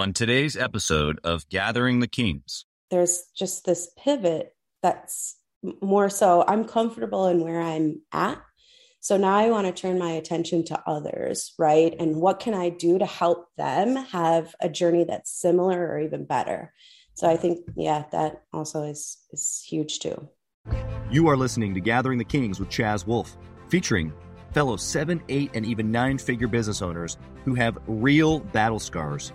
On today's episode of Gathering the Kings, there's just this pivot that's more so I'm comfortable in where I'm at. So now I want to turn my attention to others, right? And what can I do to help them have a journey that's similar or even better? So I think, yeah, that also is is huge too. You are listening to Gathering the Kings with Chaz Wolfe, featuring fellow seven, eight, and even nine figure business owners who have real battle scars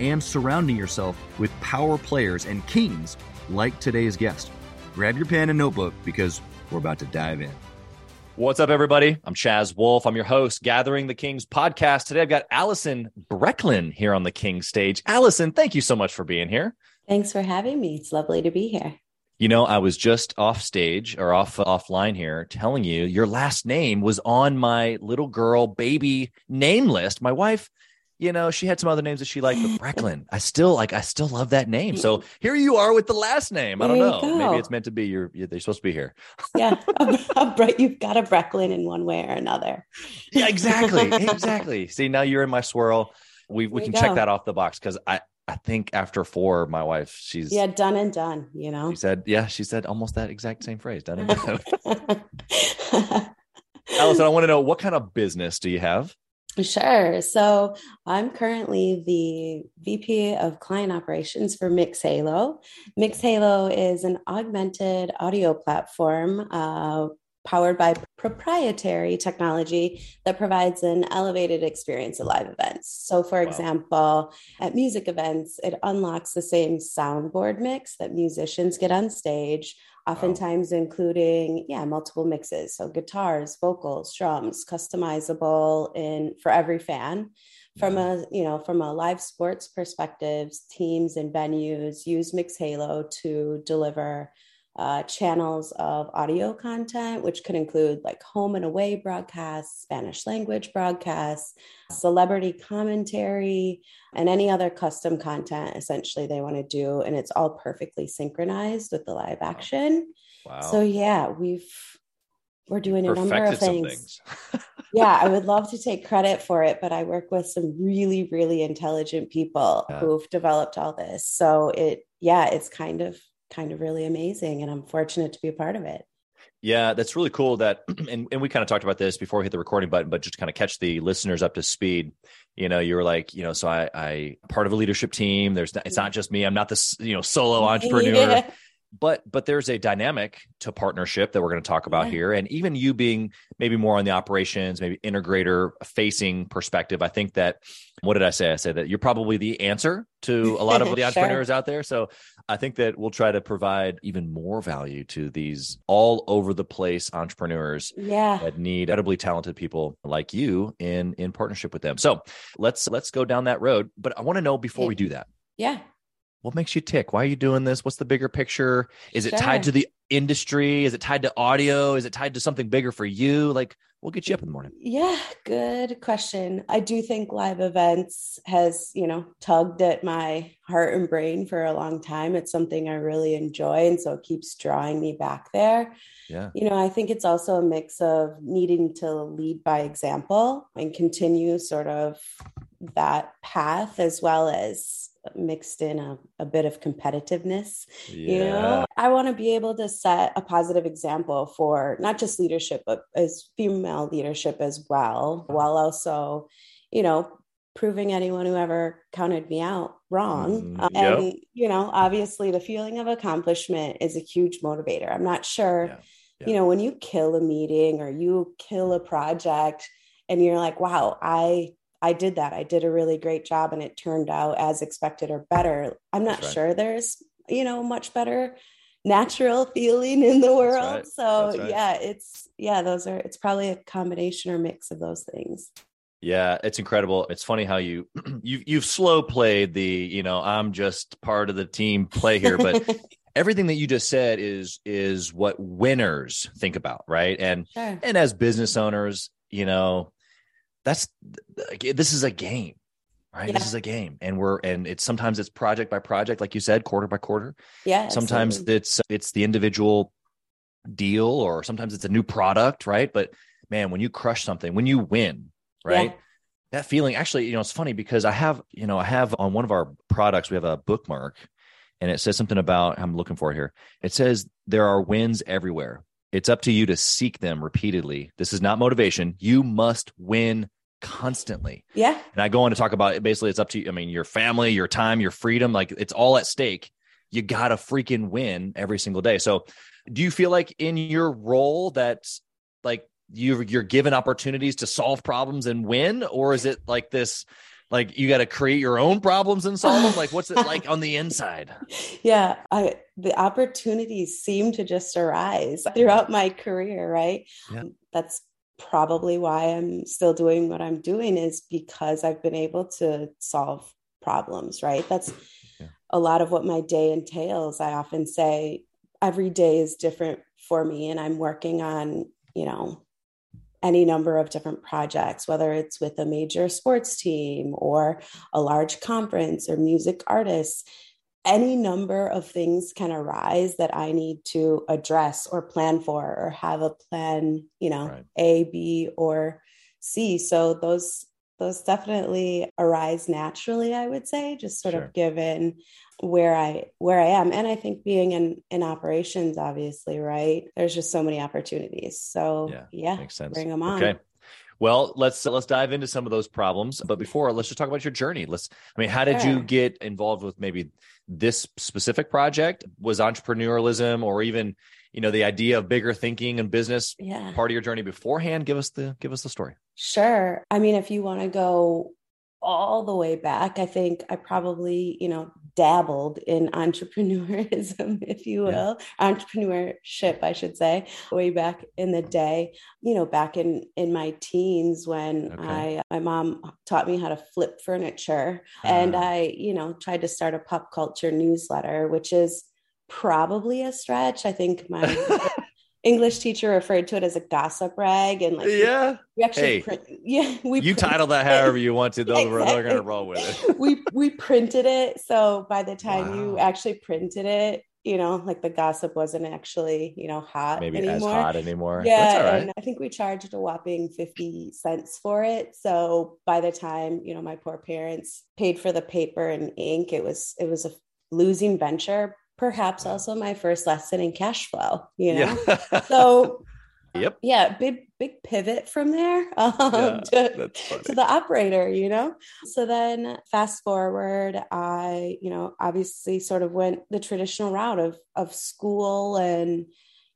and surrounding yourself with power players and kings like today's guest. Grab your pen and notebook because we're about to dive in. What's up, everybody? I'm Chaz Wolfe. I'm your host, Gathering the Kings podcast. Today I've got Allison Brecklin here on the Kings stage. Allison, thank you so much for being here. Thanks for having me. It's lovely to be here. You know, I was just off stage or off offline here telling you your last name was on my little girl baby name list. My wife you know, she had some other names that she liked, but Brecklin, I still like, I still love that name. So here you are with the last name. I don't know. Maybe it's meant to be. You're, they're supposed to be here. yeah, you've got a Brecklin in one way or another. yeah, exactly, exactly. See, now you're in my swirl. We we can go. check that off the box because I I think after four, my wife, she's yeah, done and done. You know, she said, yeah, she said almost that exact same phrase, done and done. Allison, I want to know what kind of business do you have? Sure. So I'm currently the VP of Client Operations for Mixhalo. Mixhalo is an augmented audio platform uh, powered by proprietary technology that provides an elevated experience at live events. So, for wow. example, at music events, it unlocks the same soundboard mix that musicians get on stage oftentimes wow. including yeah multiple mixes. So guitars vocals drums customizable in for every fan. From a you know from a live sports perspective teams and venues use mixhalo to deliver uh, channels of audio content, which could include like home and away broadcasts, Spanish language broadcasts, celebrity commentary, and any other custom content essentially they want to do. And it's all perfectly synchronized with the live action. Wow. So, yeah, we've we're doing a number of things. things. yeah, I would love to take credit for it, but I work with some really, really intelligent people yeah. who've developed all this. So it, yeah, it's kind of kind of really amazing. And I'm fortunate to be a part of it. Yeah, that's really cool. That and, and we kind of talked about this before we hit the recording button, but just kind of catch the listeners up to speed. You know, you were like, you know, so I, I part of a leadership team. There's it's not just me. I'm not this, you know, solo entrepreneur. Yeah but but there's a dynamic to partnership that we're going to talk about yeah. here. And even you being maybe more on the operations maybe integrator facing perspective i think that what did i say? I said that you're probably the answer to a lot of the sure. entrepreneurs out there. So i think that we'll try to provide even more value to these all over the place entrepreneurs yeah. that need incredibly talented people like you in in partnership with them. So let's let's go down that road. But i want to know before we do that yeah what makes you tick? Why are you doing this? What's the bigger picture? Is sure. it tied to the industry? Is it tied to audio? Is it tied to something bigger for you? Like, we'll get you up in the morning. Yeah, good question. I do think live events has, you know, tugged at my heart and brain for a long time. It's something I really enjoy. And so it keeps drawing me back there. Yeah. You know, I think it's also a mix of needing to lead by example and continue sort of that path as well as mixed in a, a bit of competitiveness yeah. you know i want to be able to set a positive example for not just leadership but as female leadership as well while also you know proving anyone who ever counted me out wrong mm, yep. and you know obviously the feeling of accomplishment is a huge motivator i'm not sure yeah. Yeah. you know when you kill a meeting or you kill a project and you're like wow i I did that. I did a really great job and it turned out as expected or better. I'm not right. sure there's, you know, much better natural feeling in the world. Right. So right. yeah, it's yeah, those are it's probably a combination or mix of those things. Yeah, it's incredible. It's funny how you you've you've slow played the, you know, I'm just part of the team play here, but everything that you just said is is what winners think about, right? And sure. and as business owners, you know, that's this is a game, right? Yeah. This is a game, and we're and it's sometimes it's project by project, like you said, quarter by quarter. Yeah. Sometimes absolutely. it's it's the individual deal, or sometimes it's a new product, right? But man, when you crush something, when you win, right? Yeah. That feeling actually, you know, it's funny because I have, you know, I have on one of our products, we have a bookmark and it says something about, I'm looking for it here. It says, there are wins everywhere. It's up to you to seek them repeatedly. This is not motivation. You must win constantly. Yeah. And I go on to talk about it. Basically, it's up to you. I mean, your family, your time, your freedom, like it's all at stake. You got to freaking win every single day. So, do you feel like in your role that like you you're given opportunities to solve problems and win or is it like this like you got to create your own problems and solve them like what's it like on the inside yeah i the opportunities seem to just arise throughout my career right yeah. that's probably why i'm still doing what i'm doing is because i've been able to solve problems right that's yeah. a lot of what my day entails i often say every day is different for me and i'm working on you know any number of different projects, whether it's with a major sports team or a large conference or music artists. Any number of things can arise that I need to address or plan for or have a plan, you know, right. A, B, or C. So those those definitely arise naturally, I would say, just sort sure. of given where I where I am. And I think being in in operations, obviously, right? There's just so many opportunities. So yeah, yeah makes sense. Bring them on. Okay. Well, let's let's dive into some of those problems. But before, let's just talk about your journey. Let's. I mean, how did sure. you get involved with maybe this specific project? Was entrepreneurialism or even you know the idea of bigger thinking and business yeah. part of your journey beforehand? Give us the give us the story. Sure. I mean, if you want to go all the way back, I think I probably you know dabbled in entrepreneurism, if you will, yeah. entrepreneurship, I should say, way back in the day. You know, back in in my teens when okay. I my mom taught me how to flip furniture, uh. and uh-huh. I you know tried to start a pop culture newsletter, which is probably a stretch. I think my English teacher referred to it as a gossip rag, and like yeah, we actually hey, print, yeah we you title that however you want to. They'll exactly. they're going to roll with it. we we printed it, so by the time wow. you actually printed it, you know, like the gossip wasn't actually you know hot maybe anymore. as hot anymore. Yeah, and I think we charged a whopping fifty cents for it. So by the time you know my poor parents paid for the paper and ink, it was it was a losing venture perhaps also my first lesson in cash flow you know? Yeah. so yep. yeah big big pivot from there um, yeah, to, to the operator you know? So then fast forward i you know obviously sort of went the traditional route of of school and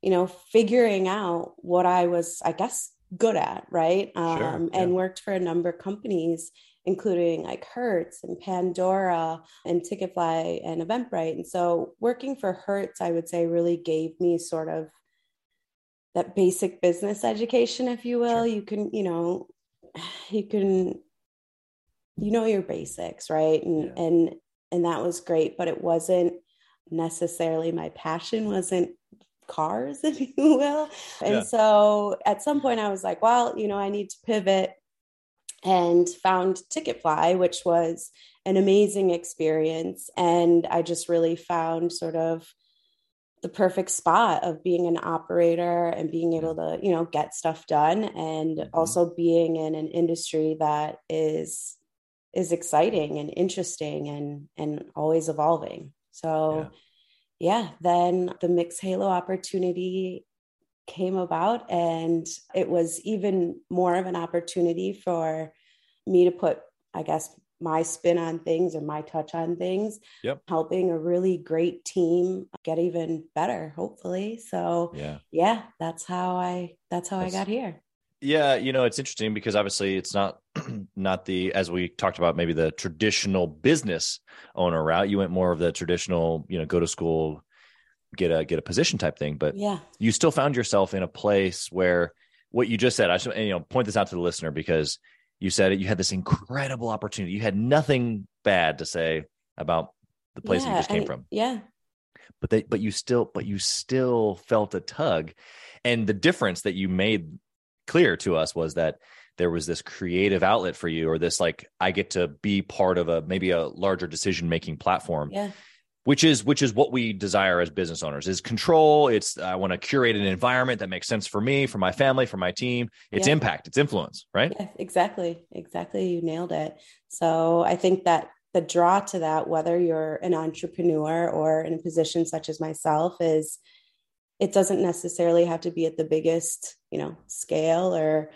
you know figuring out what i was i guess good at right? Um, sure, yeah. and worked for a number of companies including like Hertz and Pandora and Ticketfly and Eventbrite. And so working for Hertz, I would say, really gave me sort of that basic business education, if you will. Sure. You can, you know, you can, you know, your basics, right? And yeah. and and that was great, but it wasn't necessarily my passion. wasn't cars, if you will. And yeah. so at some point I was like, well, you know, I need to pivot and found Ticketfly, which was an amazing experience. And I just really found sort of the perfect spot of being an operator and being able to, you know, get stuff done and mm-hmm. also being in an industry that is is exciting and interesting and and always evolving. So yeah, yeah then the Mixhalo opportunity came about and it was even more of an opportunity for me to put i guess my spin on things or my touch on things yep. helping a really great team get even better hopefully. So yeah. yeah that's how i that's how that's, i got here. Yeah you know it's interesting because obviously it's not not the as we talked about maybe the traditional business owner route. You went more of the traditional you know go to school get a get a position type thing but yeah you still found yourself in a place where what you just said i should you know point this out to the listener because you said it, you had this incredible opportunity. You had nothing bad to say about the place yeah, you just came from. Yeah. But they, but you still, but you still felt a tug. And the difference that you made clear to us was that there was this creative outlet for you or this like i get to be part of a maybe a larger decision making platform yeah which is which is what we desire as business owners is control. It's i want to curate an environment that makes sense for me for my family for my team. It's yeah. impact it's influence right? Yeah, exactly exactly you nailed it. So i think that the draw to that whether you're an entrepreneur or in a position such as myself is it doesn't necessarily have to be at the biggest you know scale or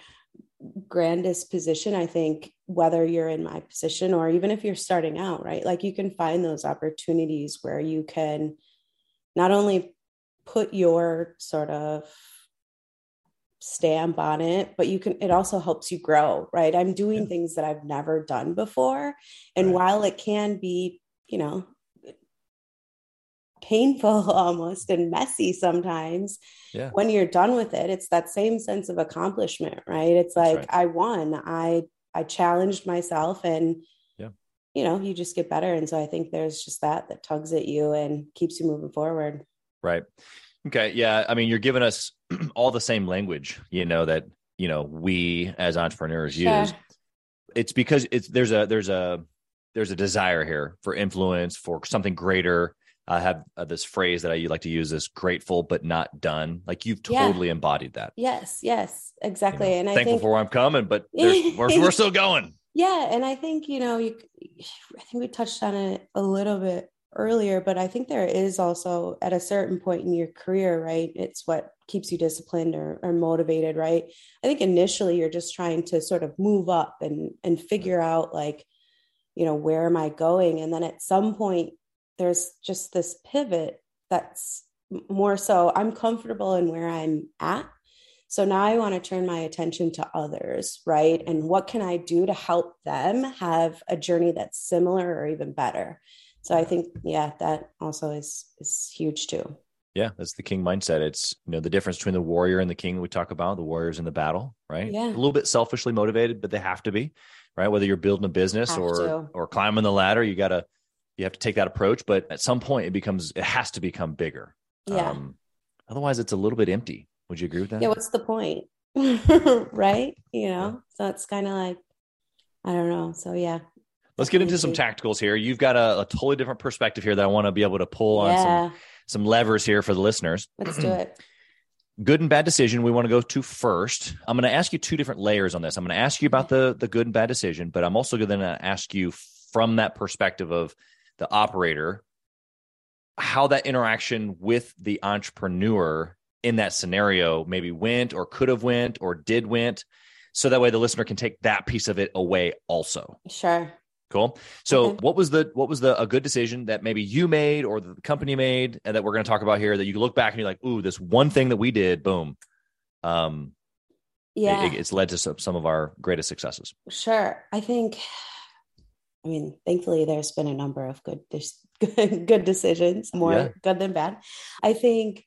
grandest position i think whether you're in my position or even if you're starting out right like you can find those opportunities where you can not only put your sort of stamp on it but you can it also helps you grow right i'm doing yeah. things that i've never done before and right. while it can be you know painful almost and messy sometimes yeah. when you're done with it it's that same sense of accomplishment right? It's like right. i won. I i challenged myself and yeah. you know you just get better. And so i think there's just that that tugs at you and keeps you moving forward. Right. Okay. Yeah. I mean you're giving us all the same language you know that you know we as entrepreneurs sure. use. It's because it's there's a there's a there's a desire here for influence for something greater I have uh, this phrase that I like to use is grateful but not done. Like you've totally yeah. embodied that. Yes, yes, exactly. You know, and I thankful think, for where I'm coming, but we're, we're still going. Yeah, and I think you know, you, I think we touched on it a little bit earlier, but I think there is also at a certain point in your career, right? It's what keeps you disciplined or, or motivated, right? I think initially you're just trying to sort of move up and and figure out like, you know, where am I going? And then at some point there's just this pivot that's more so I'm comfortable in where I'm at. So now I want to turn my attention to others, right? And what can I do to help them have a journey that's similar or even better? So I think, yeah, that also is is huge too. Yeah, that's the king mindset. It's you know the difference between the warrior and the king we talk about. The warriors in the battle, right? Yeah. A little bit selfishly motivated, but they have to be, right? Whether you're building a business have or to. or climbing the ladder, you got to you have to take that approach but at some point it becomes it has to become bigger. Yeah. Um, otherwise it's a little bit empty. Would you agree with that? Yeah what's the point? Right? You know yeah. so it's kind of like i don't know. So yeah. Let's get into some tacticals here. You've got a, a, totally different perspective here that i want to be able to pull on yeah. some some levers here for the listeners. Let's do it. Good and bad decision we want to go to first. I'm going to ask you two different layers on this. I'm going to ask you about the the good and bad decision but i'm also going to ask you from that perspective of the operator, how that interaction with the entrepreneur in that scenario maybe went or could have went or did went. So that way the listener can take that piece of it away also. Sure. Cool. So okay. what was the what was the a good decision that maybe you made or the company made and that we're going to talk about here that you look back and you're like ooh this one thing that we did boom. Um yeah it, it's led to some, some of our greatest successes. Sure. I think I mean, thankfully, there's been a number of good, good, good decisions, more yeah. good than bad. I think,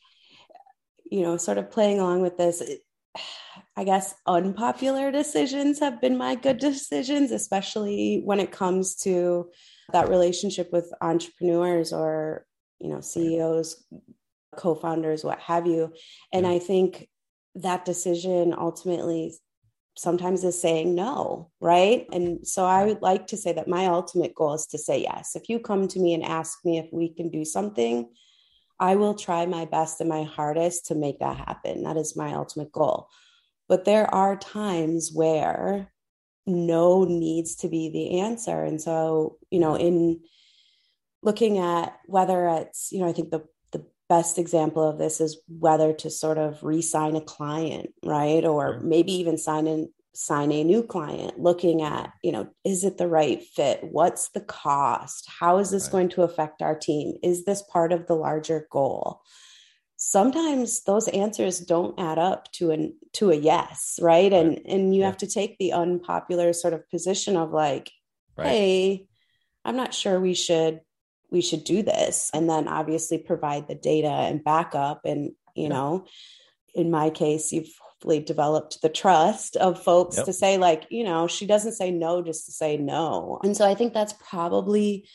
you know, sort of playing along with this, I guess unpopular decisions have been my good decisions, especially when it comes to that relationship with entrepreneurs or, you know, CEOs, co founders, what have you. And yeah. I think that decision ultimately sometimes is saying no, right? And so I would like to say that my ultimate goal is to say yes. If you come to me and ask me if we can do something, I will try my best and my hardest to make that happen. That is my ultimate goal. But there are times where no needs to be the answer. And so, you know, in looking at whether it's, you know, I think the best example of this is whether to sort of re-sign a client right? Or maybe even sign in sign a new client looking at you know is it the right fit? What's the cost? How is this right. going to affect our team? Is this part of the larger goal? Sometimes those answers don't add up to an to a yes right, right. and and you yeah. have to take the unpopular sort of position of like hey i'm not sure we should we should do this and then obviously provide the data and backup and you yeah. know in my case you've hopefully developed the trust of folks Yep. to say like you know she doesn't say no just to say no and so i think that's probably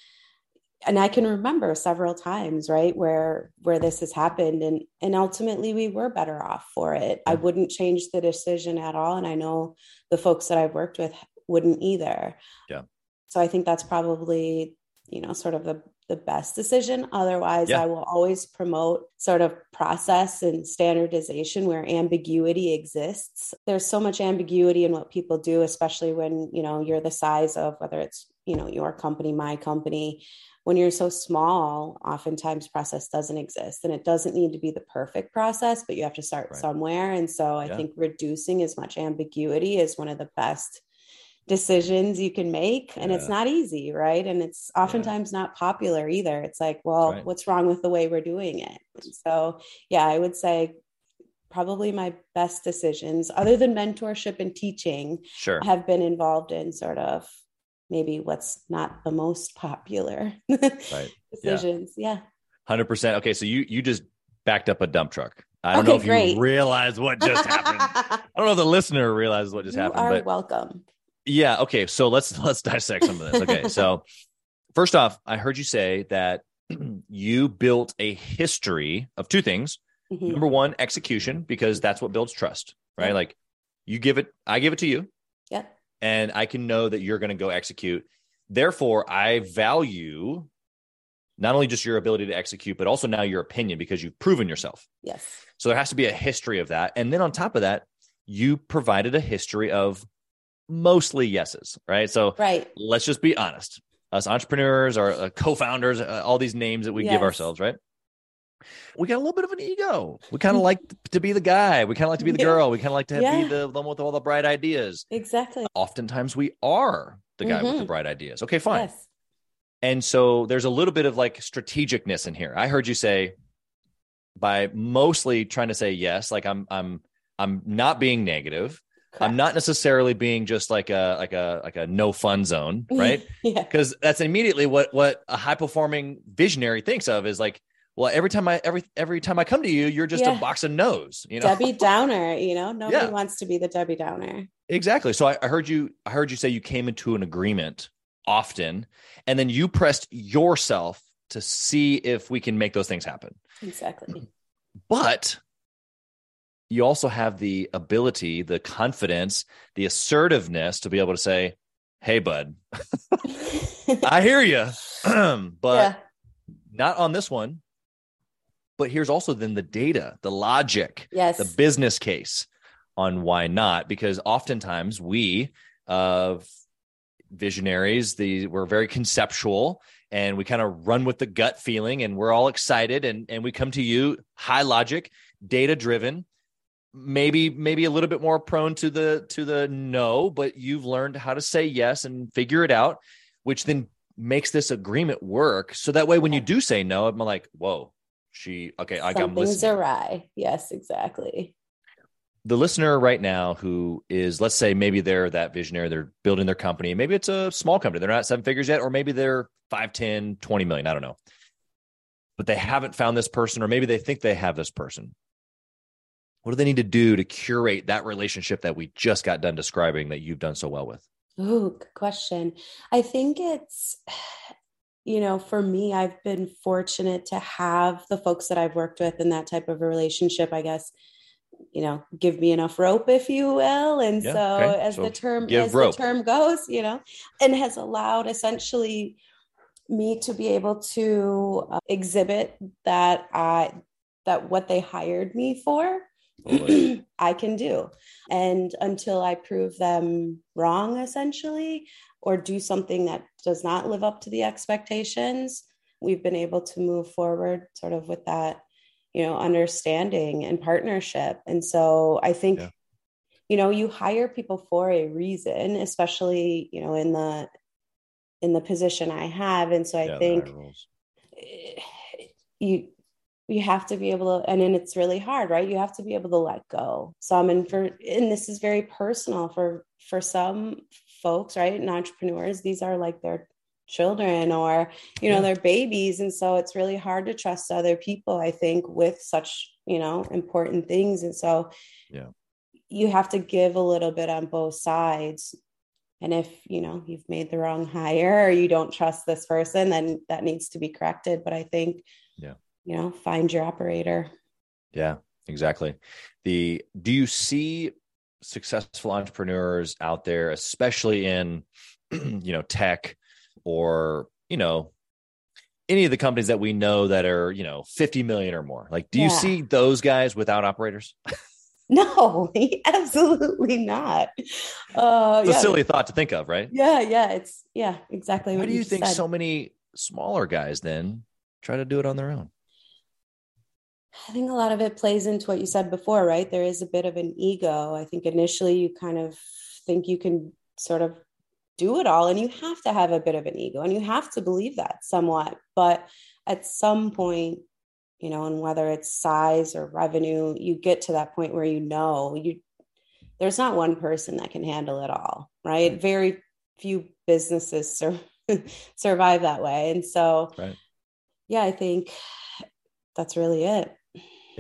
and i can remember several times right where where this has happened and and ultimately we were better off for it i mm-hmm. wouldn't change the decision at all and i know the folks that i've worked with wouldn't either Yeah. so i think that's probably you know sort of the the best decision otherwise Yeah. i will always promote sort of process and standardization where ambiguity exists there's so much ambiguity in what people do especially when you know you're the size of whether it's you know your company my company when you're so small oftentimes process doesn't exist and it doesn't need to be the perfect process but you have to start Right. somewhere and so i Yeah. think reducing as much ambiguity is one of the best decisions you can make and it's not easy right and it's oftentimes not popular either it's like well right. what's wrong with the way we're doing it And so yeah i would say probably my best decisions other than mentorship and teaching Sure. have been involved in sort of maybe what's not the most popular Right. decisions yeah, Hundred percent. Okay, so you you just backed up a dump truck. I don't Okay, know if great. you realize what just happened. I don't know if the listener realizes what just you happened, are but welcome yeah. Okay, so let's let's dissect some of this. Okay, so first off, I heard you say that you built a history of two things. Mhm. Number one, execution, because that's what builds trust, right? Yeah. Like you give it, I give it to you, yeah and I can know that you're going to go execute. Therefore, I value not only just your ability to execute, but also now your opinion because you've proven yourself. yes So there has to be a history of that. And then on top of that, you provided a history of mostly yeses, right? So right let's just be honest. Us entrepreneurs or uh, co-founders, uh, all these names that we give ourselves, right? We got a little bit of an ego. We kind of like to be the guy. We kind of like to be the girl. We kind of like to Yeah. be the one with all the bright ideas. exactly Oftentimes we are the guy with the Mhm. bright ideas. Okay, fine. yes And so there's a little bit of like strategicness in here. I heard you say by mostly trying to say yes, like I'm I'm I'm not being negative. I'm not necessarily being just like a like a like a no fun zone, right? yeah Because that's immediately what what a high performing visionary thinks of is like, well, every time I every every time I come to you, you're just Yeah. a box of no's, you know. debbie downer you know nobody Yeah. wants to be the debbie downer Exactly. So I, I heard you. I heard you say you came into an agreement often, and then you pressed yourself to see if we can make those things happen. exactly But you also have the ability, the confidence, the assertiveness to be able to say, "Hey, bud, I hear you, but yeah. not on this one." But here's also then the data, the logic, yes. the business case on why not because oftentimes we uh visionaries the we're very conceptual and we kind of run with the gut feeling and we're all excited and and we come to you high logic data driven maybe maybe a little bit more prone to the to the no but you've learned how to say yes and figure it out which then makes this agreement work. So that way when you do say no i'm like whoa she okay I, something's listening awry. Yes exactly. The listener right now who is let's say maybe they're that visionary they're building their company maybe it's a small company they're not seven figures yet or maybe they're 5 10 20 million i don't know. But they haven't found this person or maybe they think they have this person what do they need to do to curate that relationship that we just got done describing that you've done so well with Oh, good question. I think it's, you know, for me, I've been fortunate to have the folks that I've worked with in that type of a relationship, I guess, you know, give me enough rope, if you will. And Yeah, so okay. as So the term as rope. the term goes, you know, and has allowed essentially me to be able to uh, exhibit that I that what they hired me for. I can do. And until I prove them wrong, essentially, or do something that does not live up to the expectations, we've been able to move forward sort of with that, you know, understanding and partnership. And so I think, Yeah. you know, you hire people for a reason, especially, you know, in the in the position I have. And so I Yeah, think eh, you you have to be able to and then it's really hard right? You have to be able to let go. Some and for and this is very personal for for some folks right? And entrepreneurs these are like their children or you know Yeah. their babies. And so it's really hard to trust other people i think with such you know important things. And so Yeah. you have to give a little bit on both sides. And if you know you've made the wrong hire or you don't trust this person then that needs to be corrected. But i think yeah you know find your operator yeah exactly the do you see successful entrepreneurs out there especially in you know tech or you know any of the companies that we know that are you know 50 million or more like do yeah. you see those guys without operators No, absolutely not. Uh, it's yeah. a silly thought to think of, right? Yeah, yeah, it's yeah, exactly. Why do you, you think said. so many smaller guys then try to do it on their own? I think a lot of it plays into what you said before, right? There is a bit of an ego. I think initially you kind of think you can sort of do it all, and you have to have a bit of an ego, and you have to believe that somewhat. But at some point, you know, and whether it's size or revenue, you get to that point where you know you there's not one person that can handle it all, right? Very few businesses sur- survive that way. And so right. yeah, I think that's really it.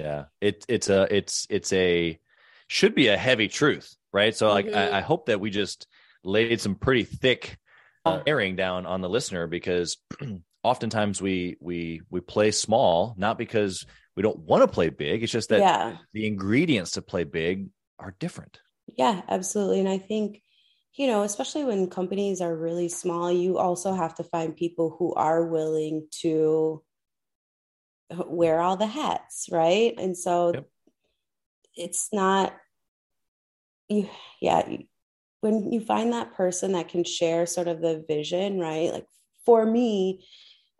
Yeah. It it's a it's it's a should be a heavy truth, right? So like mm-hmm. I, I hope that we just laid some pretty thick uh, airing down on the listener because oftentimes we we we play small not because we don't want to play big it's just that yeah. the ingredients to play big are different yeah absolutely and i think you know especially when companies are really small you also have to find people who are willing to wear all the hats right and so yep. it's not you yeah when you find that person that can share sort of the vision right like for me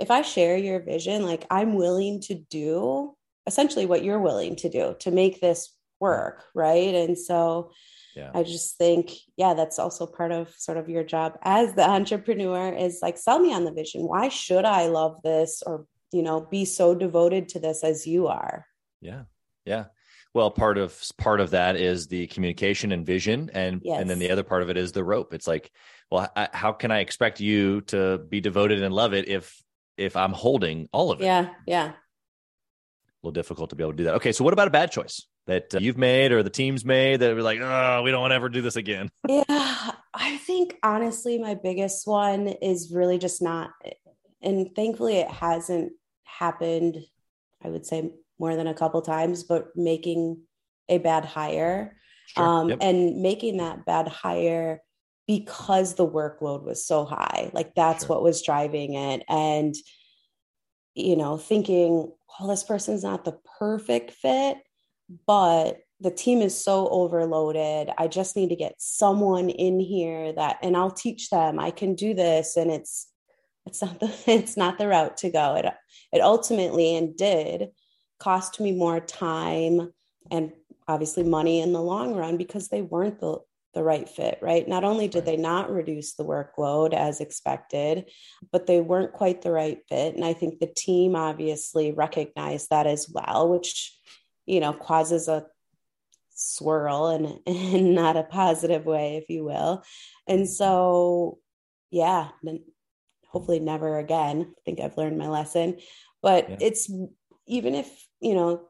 if I share your vision, like I'm willing to do essentially what you're willing to do to make this work. Right. And so yeah. I just think, yeah, that's also part of sort of your job as the entrepreneur is like, sell me on the vision. Why should I love this or, you know, be so devoted to this as you are? Yeah. Yeah. Well, part of part of that is the communication and vision, and yes. and then the other part of it is the rope. It's like, well, I, how can I expect you to be devoted and love it if if I'm holding all of it. Yeah, yeah. A little difficult to be able to do that. Okay, so what about a bad choice that uh, you've made or the team's made that we're like, oh, we don't want to ever do this again? Yeah, I think honestly, my biggest one is really just not, and thankfully it hasn't happened. I would say more than a couple times, but making a bad hire, sure. um, yep. and making that bad hire because the workload was so high. Like that's sure. what was driving it. And, you know, thinking, well, this person's not the perfect fit, but the team is so overloaded. I just need to get someone in here that, and I'll teach them I can do this. And it's, it's not the, it's not the route to go. It, it ultimately and did cost me more time and obviously money in the long run because they weren't the the right fit, right? Not only did they not reduce the workload as expected, but they weren't quite the right fit. And I think the team obviously recognized that as well, which, you know, causes a swirl and in not a positive way, if you will. And so, yeah, hopefully never again. I think I've learned my lesson. But yeah. it's even if, you know,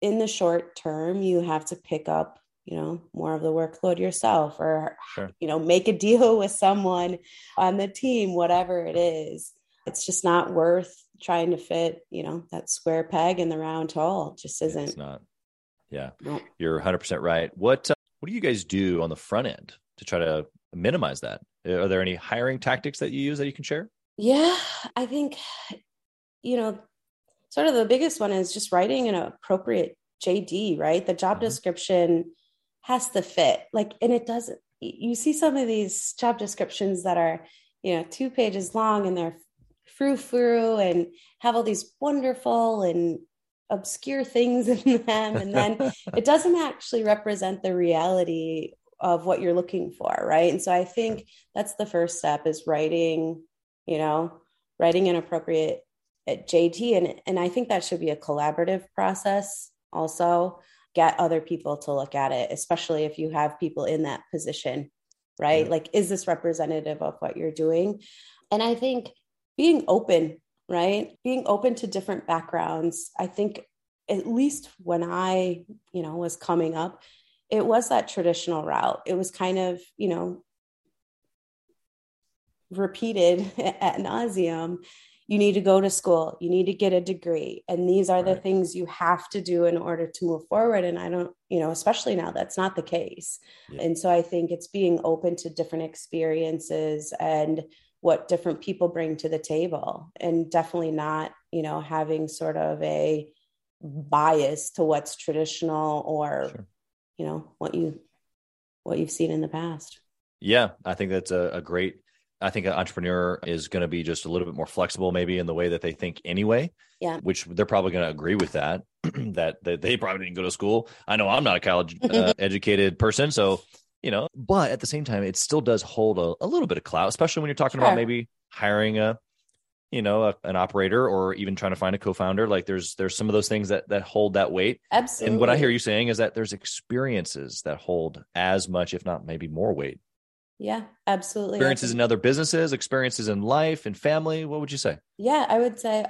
in the short term, you have to pick up you know more of the workload yourself or sure. you know make a deal with someone on the team whatever it is it's just not worth trying to fit you know that square peg in the round hole it just isn't it's not yeah you're 100% right what uh, what do you guys do on the front end to try to minimize that are there any hiring tactics that you use that you can share? Yeah i think you know sort of the biggest one is just writing an appropriate jd right? The job mm-hmm. description has to fit. Like and it doesn't you see some of these job descriptions that are you know two pages long and they're frou frou and have all these wonderful and obscure things in them. And then it doesn't actually represent the reality of what you're looking for right and so i think that's the first step is writing you know writing an appropriate uh, at jd and and i think that should be a collaborative process also get other people to look at it, especially if you have people in that position, right? Yeah. Like, is this representative of what you're doing? And I think being open, right? Being open to different backgrounds. I think at least when I, you know, was coming up, it was that traditional route. It was kind of, you know, repeated at nauseum you need to go to school. You need to get a degree. And these are the things you have to do in order to move forward. And i don't you know especially now that's not the case. Yeah. and so i think it's being open to different experiences and what different people bring to the table. And definitely not you know having sort of a bias to what's traditional or sure. You know what you what you've seen in the past yeah i think that's a, a great I think an entrepreneur is going to be just a little bit more flexible, maybe in the way that they think anyway. Yeah. Which they're probably going to agree with that, that, that they probably didn't go to school. I know I'm not a college uh, educated person. So, you know, but at the same time, it still does hold a, a little bit of clout, especially when you're talking sure. about maybe hiring a, you know, a, an operator or even trying to find a co-founder. Like there's, there's some of those things that, that hold that weight. Absolutely. And what I hear you saying is that there's experiences that hold as much, if not maybe more weight. Yeah, absolutely. Experiences in other businesses, experiences in life and family. What would you say? Yeah, I would say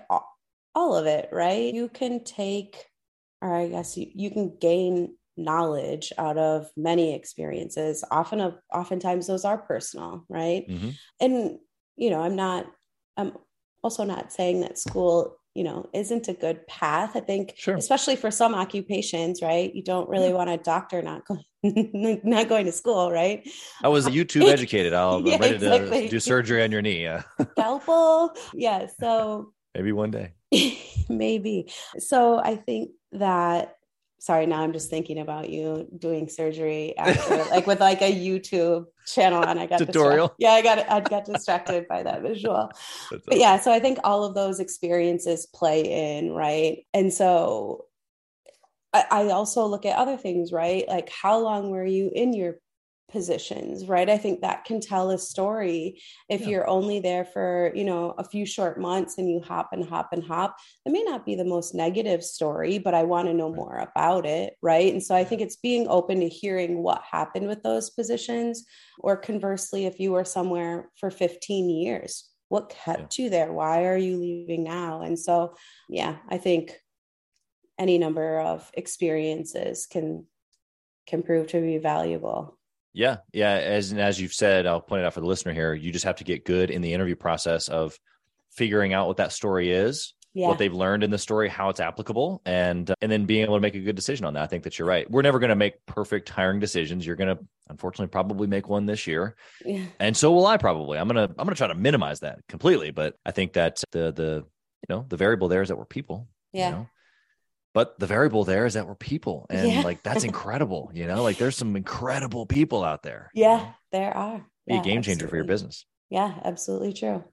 all of it, right? You can take, or I guess you, you can gain knowledge out of many experiences. Often, of, oftentimes those are personal, right? Mm-hmm. And, you know, I'm not, I'm also not saying that school you know isn't a good path. I think sure. especially for some occupations right? You don't really yeah. want a doctor not going not going to school right? I was youtube educated. I'll yeah, ready exactly. to do surgery on your knee. Yeah. Scalpel? Yeah so maybe one day. Maybe. So i think that sorry now i'm just thinking about you doing surgery after like with like a youtube channel and i got tutorial. Yeah i got i got distracted by that visual. That's but yeah so i think all of those experiences play in right? And so I, I also look at other things right? Like how long were you in your positions right? I think that can tell a story if yeah. you're only there for you know a few short months and you hop and hop and hop. It may not be the most negative story but i want to know more about it right? And so i think it's being open to hearing what happened with those positions or conversely if you were somewhere for 15 years what kept yeah. you there? Why are you leaving now? And so yeah i think any number of experiences can can prove to be valuable yeah, yeah. As as you've said, I'll point it out for the listener here. You just have to get good in the interview process of figuring out what that story is, yeah. what they've learned in the story, how it's applicable, and uh, and then being able to make a good decision on that. I think that you're right. We're never going to make perfect hiring decisions. You're going to unfortunately probably make one this year, yeah. and so will I probably. I'm gonna I'm gonna try to minimize that completely, but I think that the the you know the variable there is that we're people. Yeah. You know? But the variable there is that we're people and yeah. like that's incredible you know like there's some incredible people out there yeah you know? there are. Be yeah, a game changer for your business. Yeah absolutely true.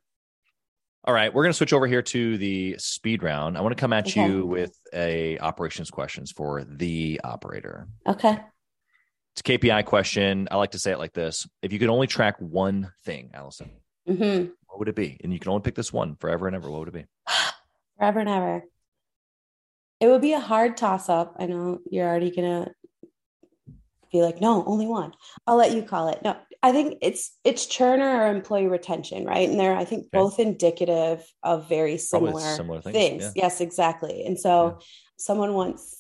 All right we're going to switch over here to the speed round. I want to come at okay. you with a operations questions for the operator. Okay. It's a kpi question. I like to say it like this. If you could only track one thing allison mm-hmm. what would it be? And you can only pick this one forever and ever. What would it be? Forever and ever it would be a hard toss up. I know you're already gonna be like, no, only one. I'll let you call it. No, I think it's it's churn or employee retention, right? And they're I think okay. both indicative of very similar, similar things. things. Yeah. Yes, exactly. And so yeah. someone once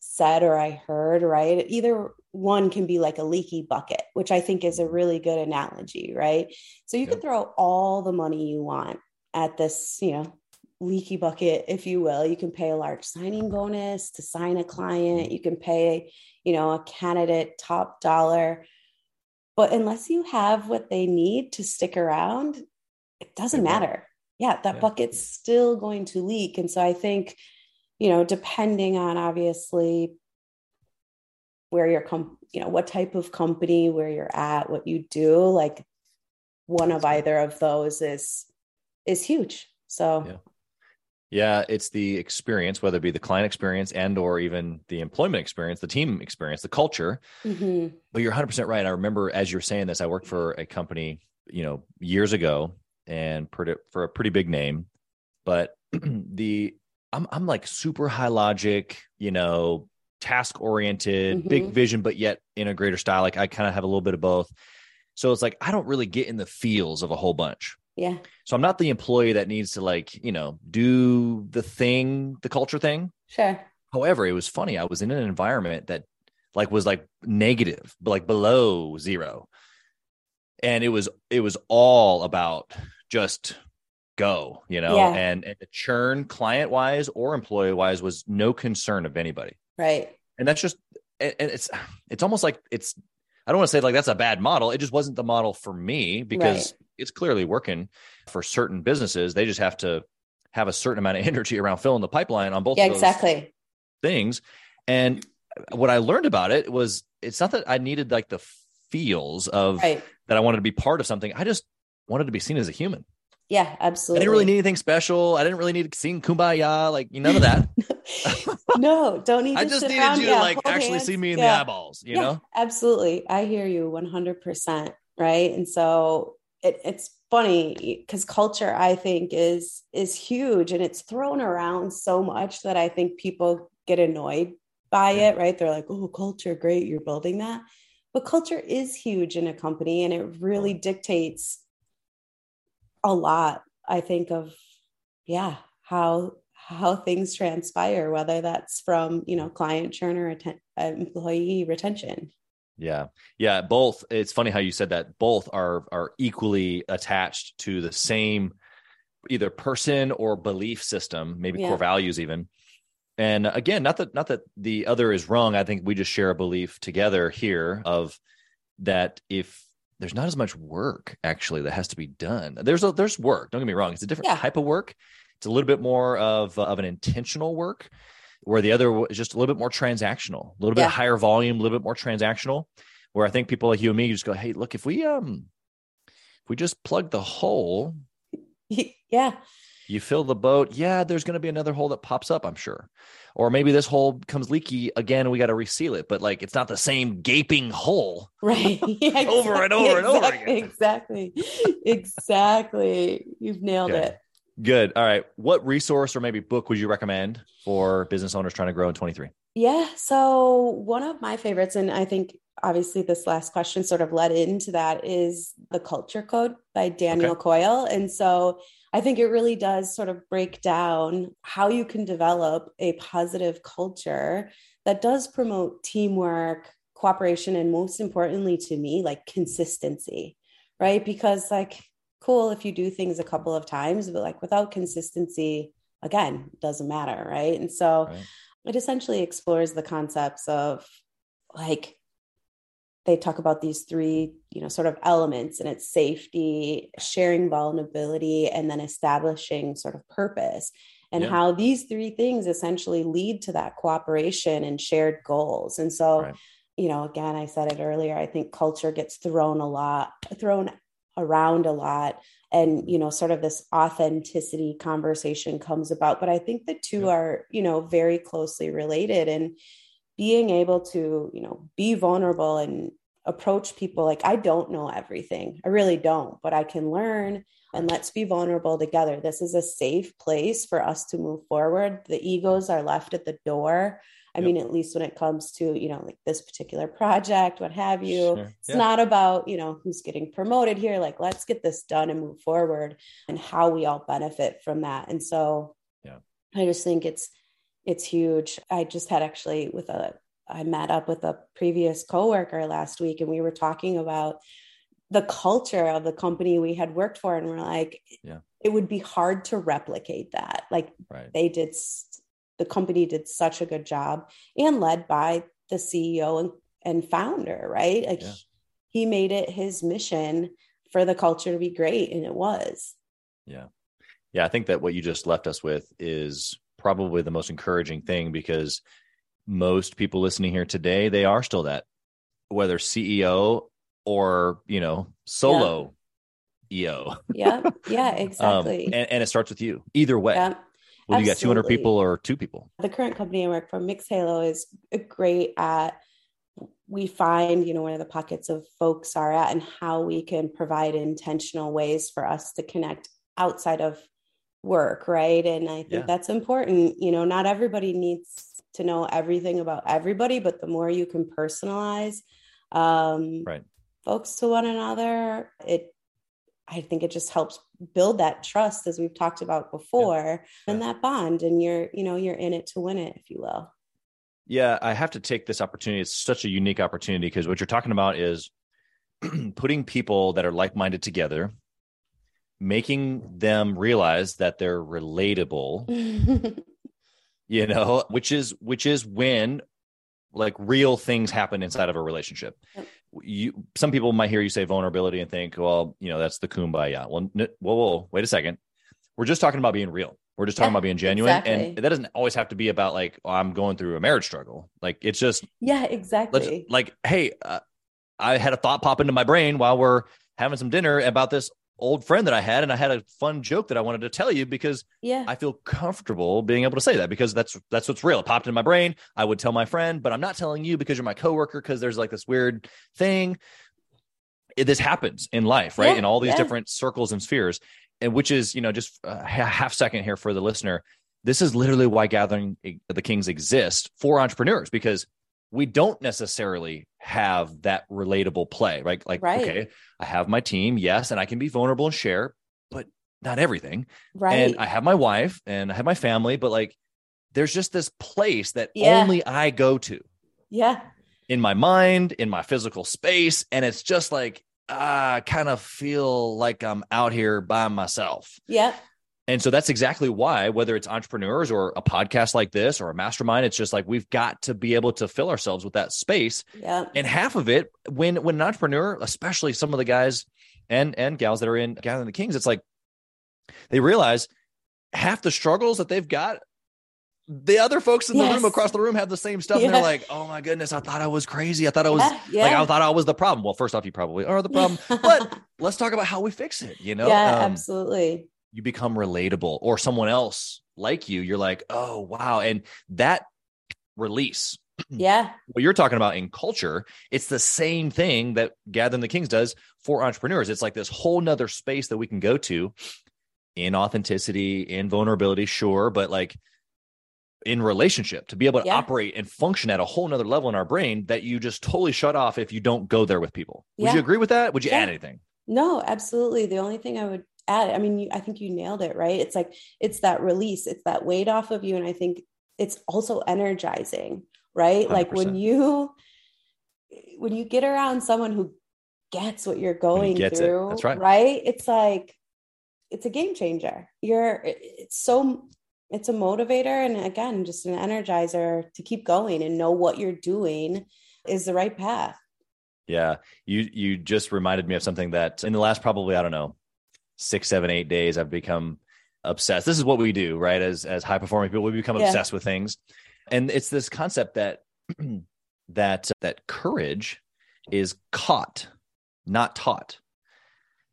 said or I heard, right? Either one can be like a leaky bucket, which I think is a mm-hmm. really good analogy, right? So you can throw all the money you want at this, you know, leaky bucket, if you will. You can pay a large signing bonus to sign a client. You can pay, you know, a candidate top dollar. But unless you have what they need to stick around, it doesn't matter. Yeah, that yeah. bucket's still going to leak. And so I think, you know, depending on obviously where you're com- you know, what type of company, where you're at, what you do, like one of either of those is is huge. So yeah. Yeah, it's the experience, whether it be the client experience and or even the employment experience, the team experience, the culture. Mm-hmm. But you're 100% right. I remember as you're saying this, I worked for a company, you know, years ago and for a pretty big name, but the I'm I'm like super high logic, you know, task oriented, mm-hmm. big vision, but yet in a greater style. Like I kind of have a little bit of both. So it's like I don't really get in the feels of a whole bunch. Yeah. So I'm not the employee that needs to like, you know, do the thing, the culture thing. Sure. However, it was funny. I was in an environment that like was like negative, like below zero. And it was it was all about just go, you know, Yeah. and, and the churn client wise or employee wise was no concern of anybody. Right. And that's just and it's it's almost like it's I don't want to say like that's a bad model. It just wasn't the model for me because Right. it's clearly working for certain businesses. They just have to have a certain amount of energy around filling the pipeline on both Yeah, of those exactly. things. And what I learned about it was it's not that I needed like the feels of Right. that I wanted to be part of something. I just wanted to be seen as a human. Yeah, absolutely. I didn't really need anything special. I didn't really need to sing kumbaya, like none of that. no, don't need I just needed around, you yeah, to like actually hands. see me in Yeah. the eyeballs, you Yeah, know? Absolutely. I hear you 100%. Right. And so it, it's funny because culture, I think, is is huge and it's thrown around so much that I think people get annoyed by it. Right. They're like, oh, culture, great. You're building that. But culture is huge in a company and it really dictates a lot, I think, of yeah, how how things transpire, whether that's from, you know, client churn or atten- employee retention. Yeah. Yeah. Both. It's funny how you said that. Both are are equally attached to the same either person or belief system, maybe Yeah. core values even. And again, not that not that the other is wrong. I think we just share a belief together here of that if there's not as much work actually that has to be done. There's a there's work. Don't get me wrong. It's a different Yeah. type of work. It's a little bit more of of an intentional work, where the other is just a little bit more transactional, a little bit Yeah. higher volume, a little bit more transactional. Where I think people like you and me just go, hey, look, if we um if we just plug the hole, Yeah. You fill the boat, yeah, there's going to be another hole that pops up, I'm sure. Or maybe this hole becomes leaky again we got to reseal it, but like it's not the same gaping hole. Right. Yeah, Over and over and over again. Exactly. Exactly. You've nailed Good. it. Good. All right. What resource or maybe book would you recommend for business owners trying to grow in 23? Yeah. So, one of my favorites, and I think obviously this last question sort of led into that, is The Culture Code by Daniel Coyle. And so, I think it really does sort of break down how you can develop a positive culture that does promote teamwork, cooperation, and most importantly to me, like consistency, right? Because, like, cool if you do things a couple of times, but like without consistency, again, doesn't matter, right? And so, Right. it essentially explores the concepts of like they talk about these three you know sort of elements and it's safety sharing vulnerability and then establishing sort of purpose and Yeah. how these three things essentially lead to that cooperation and shared goals and so Right. you know again i said it earlier i think culture gets thrown a lot thrown around a lot and you know sort of this authenticity conversation comes about but i think the two Yeah. are you know very closely related and being able to you know be vulnerable and approach people like i don't know everything i really don't but i can learn and let's be vulnerable together this is a safe place for us to move forward the egos are left at the door i Yep. mean at least when it comes to you know like this particular project what have you Sure. it's Yeah. not about you know who's getting promoted here like let's get this done and move forward and how we all benefit from that and so Yeah. i just think it's it's huge i just had actually with a i met up with a previous coworker last week and we were talking about the culture of the company we had worked for and we're like Yeah. it would be hard to replicate that like Right. they did the company did such a good job and led by the ceo and, and founder right like Yeah. he made it his mission for the culture to be great and it was Yeah. Yeah. I think that what you just left us with is probably the most encouraging thing because most people listening here today, they are still that, whether CEO or, you know, solo EO. yeah yeah Um, exactly and, and it starts with you either way. yeah Whether you got 200 people or two people. the current company I work for, Mixhalo, is great at we find you know where the pockets of folks are at and how we can provide intentional ways for us to connect outside of work right and i think Yeah. that's important you know not everybody needs to know everything about everybody but the more you can personalize um Right. folks to one another it i think it just helps build that trust as we've talked about before and Yeah. that bond and you're you know you're in it to win it if you will Yeah, I have to take this opportunity. It's such a unique opportunity because what you're talking about is putting people that are like-minded together, making them realize that they're relatable. you know, which is which is when like real things happen inside of a relationship. Yep. You some people might hear you say vulnerability and think, well, you know, that's the kumbaya. Well, n- whoa, whoa, wait a second. We're just talking about being real. We're just talking yeah, about being genuine. Exactly. And that doesn't always have to be about like, oh, I'm going through a marriage struggle. Like it's just Yeah, exactly. like, hey, uh, I had a thought pop into my brain while we're having some dinner about this old friend that I had, and I had a fun joke that I wanted to tell you because yeah, I feel comfortable being able to say that because that's that's what's real. It popped in my brain. I would tell my friend, but I'm not telling you because you're my coworker because there's like this weird thing. It, this happens in life, right? Yeah, in all these yeah. different circles and spheres, and which is you know just uh, a half second here for the listener. This is literally why gathering eh, the kings exists for entrepreneurs because we don't necessarily have that relatable play, right? Like, right. okay, I have my team, yes, and I can be vulnerable and share, but not everything. Right. And I have my wife and I have my family, but like, there's just this place that yeah. only I go to. Yeah. In my mind, in my physical space. And it's just like, ah, I kind of feel like I'm out here by myself. Yeah. And so that's exactly why, whether it's entrepreneurs or a podcast like this or a mastermind, it's just like we've got to be able to fill ourselves with that space. Yeah. And half of it, when when an entrepreneur, especially some of the guys and and gals that are in Gathering the Kings, it's like they realize half the struggles that they've got, the other folks in the yes. room across the room have the same stuff. Yeah. And they're like, oh my goodness, I thought I was crazy. I thought I was yeah, yeah. like I thought I was the problem. Well, first off, you probably are the problem. but let's talk about how we fix it, you know? Yeah, um, absolutely you become relatable or someone else like you you're like oh wow. And that release yeah. what you're talking about in culture it's the same thing that gathering the kings does for entrepreneurs. It's like this whole nother space that we can go to in authenticity in vulnerability sure but like in relationship to be able to yeah. operate and function at a whole nother level in our brain that you just totally shut off if you don't go there with people. Would yeah. you agree with that? Would you yeah. add anything? No absolutely. The only thing i would at it. I mean, you, I think you nailed it, right? It's like, it's that release, it's that weight off of you. And I think it's also energizing, right? 100%. Like when you, when you get around someone who gets what you're going through, it. That's right. Right. It's like, it's a game changer. You're, it's so, it's a motivator. And again, just an energizer to keep going and know what you're doing is the right path. Yeah. You, you just reminded me of something that in the last probably, I don't know, six, seven, eight days, I've become obsessed. This is what we do, right? As as high performing people, we become yeah. obsessed with things, and it's this concept that that that courage is caught, not taught.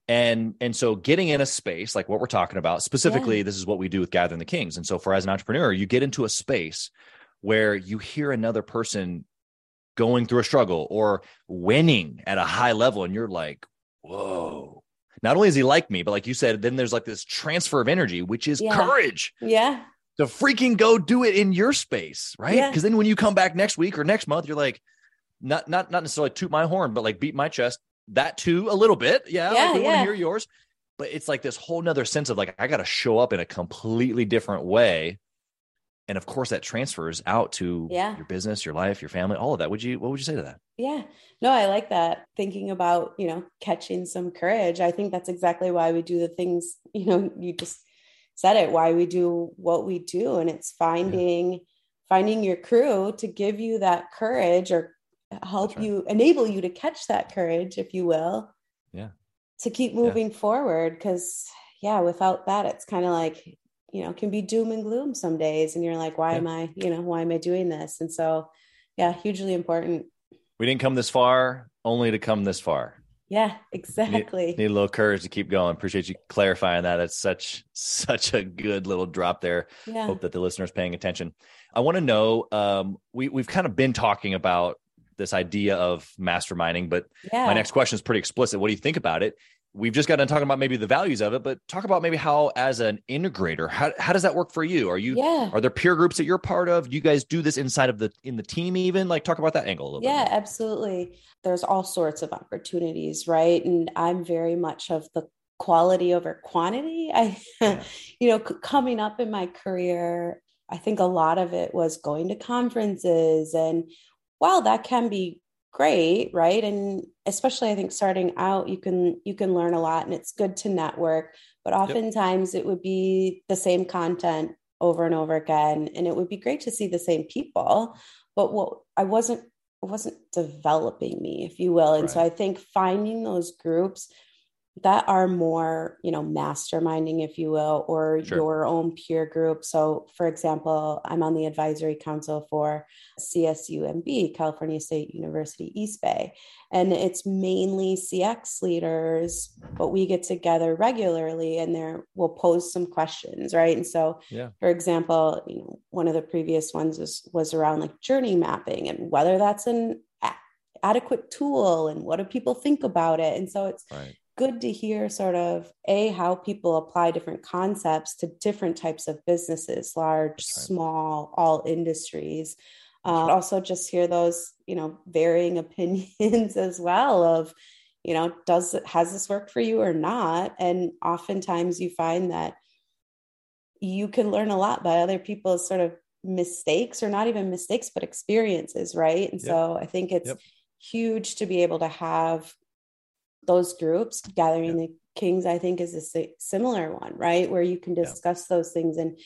And and so getting in a space like what we're talking about specifically, yeah. this is what we do with Gathering the Kings. And so for as an entrepreneur, you get into a space where you hear another person going through a struggle or winning at a high level, and you're like, whoa not only is he like me, but like you said, then there's like this transfer of energy, which is yeah. courage. Yeah. To freaking go do it in your space, right? Because yeah. then when you come back next week or next month, you're like, not not not necessarily toot my horn, but like beat my chest. That too, a little bit. Yeah. yeah like we want to hear yours. But it's like this whole nother sense of like, I got to show up in a completely different way and of course that transfers out to yeah. your business your life your family all of that would you what would you say to that yeah no i like that thinking about you know catching some courage i think that's exactly why we do the things you know you just said it why we do what we do and it's finding yeah. finding your crew to give you that courage or help right. you enable you to catch that courage if you will yeah to keep moving yeah. forward because yeah without that it's kind of like you know can be doom and gloom some days and you're like why yeah. am i you know why am i doing this? And so yeah hugely important. We didn't come this far only to come this far. Yeah exactly need, need, a little courage to keep going. Appreciate you clarifying that. That's such such a good little drop there. Yeah. hope that the listeners paying attention. I want to know um, we, we've kind of been talking about this idea of masterminding but yeah. my next question is pretty explicit. What do you think about it we've just gotten talking about maybe the values of it, but talk about maybe how, as an integrator, how, how does that work for you? Are you, yeah. are there peer groups that you're part of? Do You guys do this inside of the, in the team even like talk about that angle a little Yeah, bit. Yeah, absolutely. There's all sorts of opportunities, right? And I'm very much of the quality over quantity. I, yeah. you know, coming up in my career, I think a lot of it was going to conferences and while that can be great, right? And especially I think starting out, you can you can learn a lot and it's good to network, but oftentimes yep. it would be the same content over and over again. And it would be great to see the same people. But what I wasn't it wasn't developing me, if you will. And right. so I think finding those groups that are more you know masterminding if you will or sure. your own peer group. So for example i'm on the advisory council for csueb california state university east bay. And it's mainly cx leaders but we get together regularly and there we'll pose some questions right? And so yeah. for example you know one of the previous ones was was around like journey mapping and whether that's an adequate tool and what do people think about it? And so it's right good to hear sort of a how people apply different concepts to different types of businesses large right. small all industries uh, also just hear those you know varying opinions as well of you know does has this worked for you or not and oftentimes you find that you can learn a lot by other people's sort of mistakes or not even mistakes but experiences right and yep. so i think it's yep. huge to be able to have those groups gathering yeah. the kings i think is a similar one right where you can discuss yeah. those things and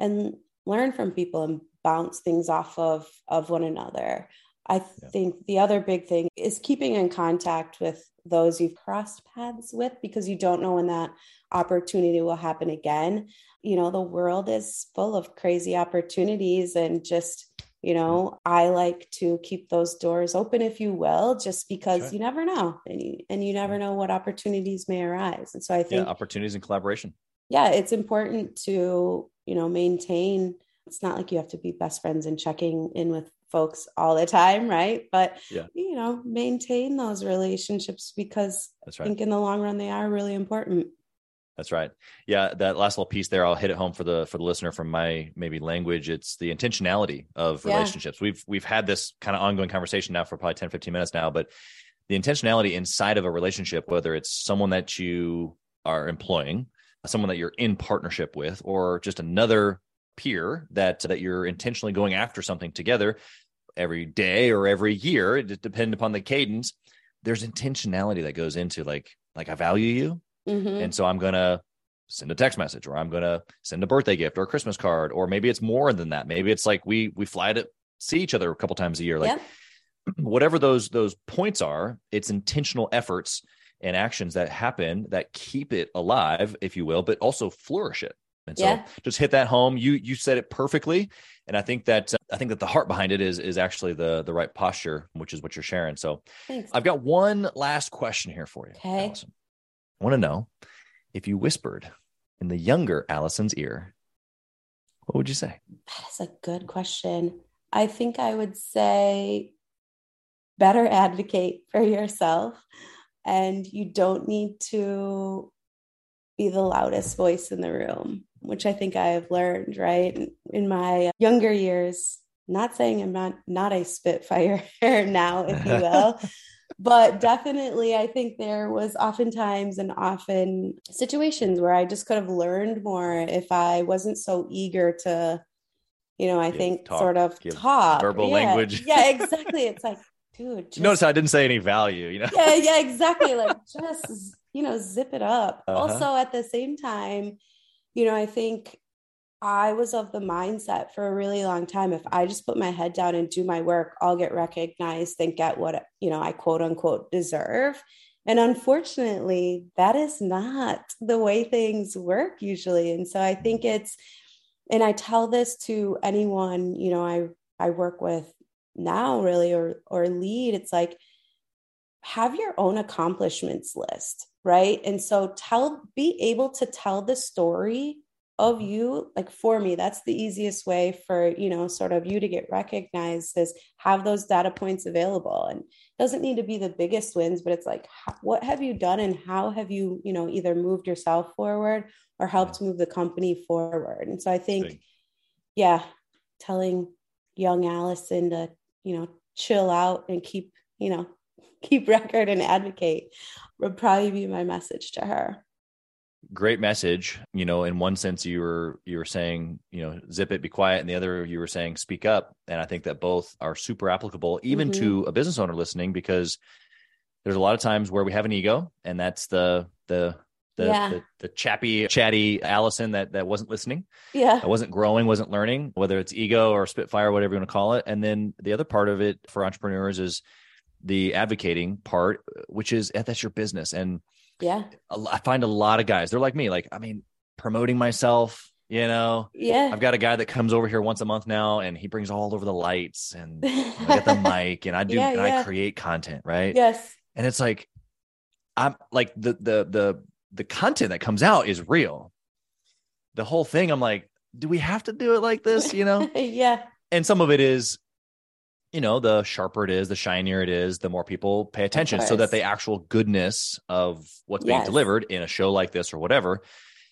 and learn from people and bounce things off of of one another i yeah. think the other big thing is keeping in contact with those you've crossed paths with because you don't know when that opportunity will happen again you know the world is full of crazy opportunities and just you know i like to keep those doors open if you will just because you never know and you, and you never know what opportunities may arise and so i think yeah, opportunities and collaboration. Yeah it's important to you know maintain it's not like you have to be best friends and checking in with folks all the time right? But yeah. you know maintain those relationships because right. i think in the long run they are really important that's right. Yeah, that last little piece there, I'll hit it home for the for the listener from my maybe language. It's the intentionality of relationships. Yeah. We've we've had this kind of ongoing conversation now for probably 10, 15 minutes now, but the intentionality inside of a relationship, whether it's someone that you are employing, someone that you're in partnership with, or just another peer that that you're intentionally going after something together every day or every year, it depends upon the cadence. There's intentionality that goes into like like I value you Mm-hmm. And so I'm going to send a text message or I'm going to send a birthday gift or a Christmas card or maybe it's more than that. Maybe it's like we we fly to see each other a couple times a year like yeah. whatever those those points are, it's intentional efforts and actions that happen that keep it alive if you will, but also flourish it. And so yeah. just hit that home. You you said it perfectly, and I think that I think that the heart behind it is is actually the the right posture, which is what you're sharing. So Thanks. I've got one last question here for you. Okay. Allison. I want to know if you whispered in the younger Allison's ear, what would you say? That's a good question. I think I would say better advocate for yourself and you don't need to be the loudest voice in the room, which I think I have learned, right? In my younger years, not saying I'm not not a spitfire now, if you will, but definitely i think there was oftentimes and often situations where i just could have learned more if i wasn't so eager to you know i give, think talk, sort of talk. verbal yeah. language. Yeah exactly. It's like dude just, notice i didn't say any value you know? Yeah yeah exactly. Like just you know zip it up. Uh-huh. also at the same time you know i think I was of the mindset for a really long time. If I just put my head down and do my work, I'll get recognized and get what, you know, I quote unquote deserve. And unfortunately, that is not the way things work usually. And so I think it's, and I tell this to anyone, you know, I, I work with now really, or, or lead, it's like, have your own accomplishments list, right? And so tell, be able to tell the story of you like for me that's the easiest way for you know sort of you to get recognized is have those data points available. And doesn't need to be the biggest wins but it's like what have you done and how have you you know either moved yourself forward or helped mm-hmm. move the company forward? And so i think yeah telling young allison to you know chill out and keep you know keep record and advocate would probably be my message to her great message you know in one sense you were you were saying you know zip it be quiet. And the other you were saying speak up. And i think that both are super applicable even mm-hmm. to a business owner listening because there's a lot of times where we have an ego and that's the the the, yeah. the, the chappy chatty allison that that wasn't listening yeah. that wasn't growing wasn't learning whether it's ego or spitfire whatever you want to call it. And then the other part of it for entrepreneurs is the advocating part which is that's your business. And yeah. I find a lot of guys they're like me like i mean promoting myself you know? Yeah. I've got a guy that comes over here once a month now and he brings all over the lights and i get the mic and i do yeah, and yeah. i create content right? Yes. And it's like i'm like the the the the content that comes out is real. The whole thing i'm like do we have to do it like this you know? Yeah. And some of it is you know, the sharper it is, the shinier it is, the more people pay attention so that the actual goodness of what's yes. being delivered in a show like this or whatever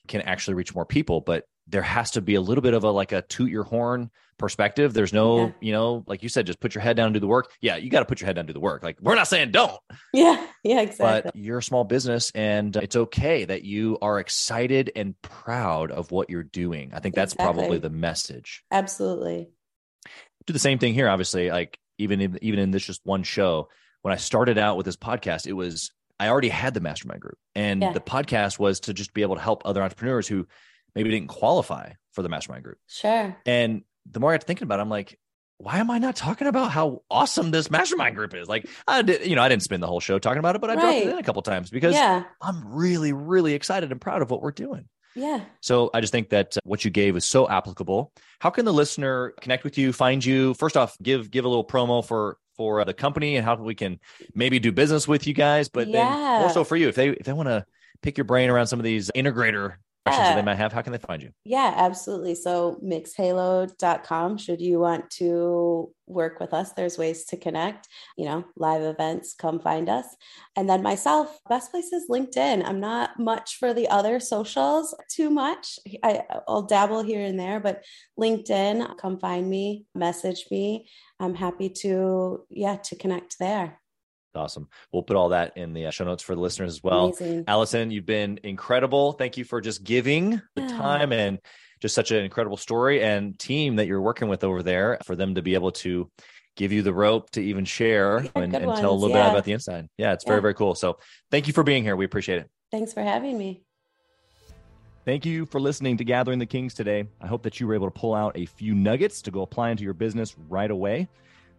can actually reach more people. But there has to be a little bit of a like a toot your horn perspective. There's no, yeah. you know, like you said, just put your head down and do the work. Yeah, you got to put your head down and do the work. Like we're not saying don't. Yeah, yeah, exactly. But you're a small business and uh, it's okay that you are excited and proud of what you're doing. I think that's exactly. probably the message. Absolutely do the same thing here. Obviously, like even in, even in this just one show, when I started out with this podcast, it was I already had the mastermind group, and yeah. the podcast was to just be able to help other entrepreneurs who maybe didn't qualify for the mastermind group. Sure. And the more I got to thinking about it, I'm like, why am I not talking about how awesome this mastermind group is? Like, I did, you know, I didn't spend the whole show talking about it, but I right. dropped it in a couple times because yeah. I'm really, really excited and proud of what we're doing. Yeah. So I just think that uh, what you gave is so applicable. How can the listener connect with you, find you? First off, give give a little promo for for uh, the company and how we can maybe do business with you guys, but yeah. then also for you if they if they want to pick your brain around some of these integrator questions yeah. that they might have, how can they find you? Yeah, absolutely. So mixhalo.com, should you want to work with us, there's ways to connect, you know, live events, come find us. And then myself, best place is LinkedIn. I'm not much for the other socials too much. I, I'll dabble here and there, but LinkedIn, come find me, message me. I'm happy to, yeah, to connect there. Awesome. We'll put all that in the uh, show notes for the listeners as well. Amazing. Allison, you've been incredible. Thank you for just giving the time and just such an incredible story and team that you're working with over there for them to be able to give you the rope to even share yeah, and, and tell a little yeah. bit about the inside. Yeah, it's yeah. very, very cool. So thank you for being here. We appreciate it. Thanks for having me. Thank you for listening to Gathering the Kings today. I hope that you were able to pull out a few nuggets to go apply into your business right away.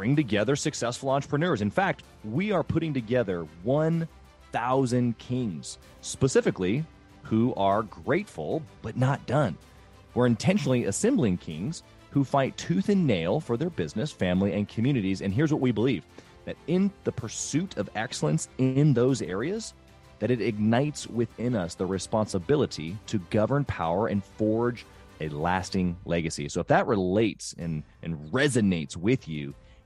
bring together successful entrepreneurs. In fact, we are putting together 1,000 kings, specifically who are grateful but not done. We're intentionally assembling kings who fight tooth and nail for their business, family, and communities. And here's what we believe that in the pursuit of excellence in those areas, that it ignites within us the responsibility to govern power and forge a lasting legacy. So if that relates and, and resonates with you,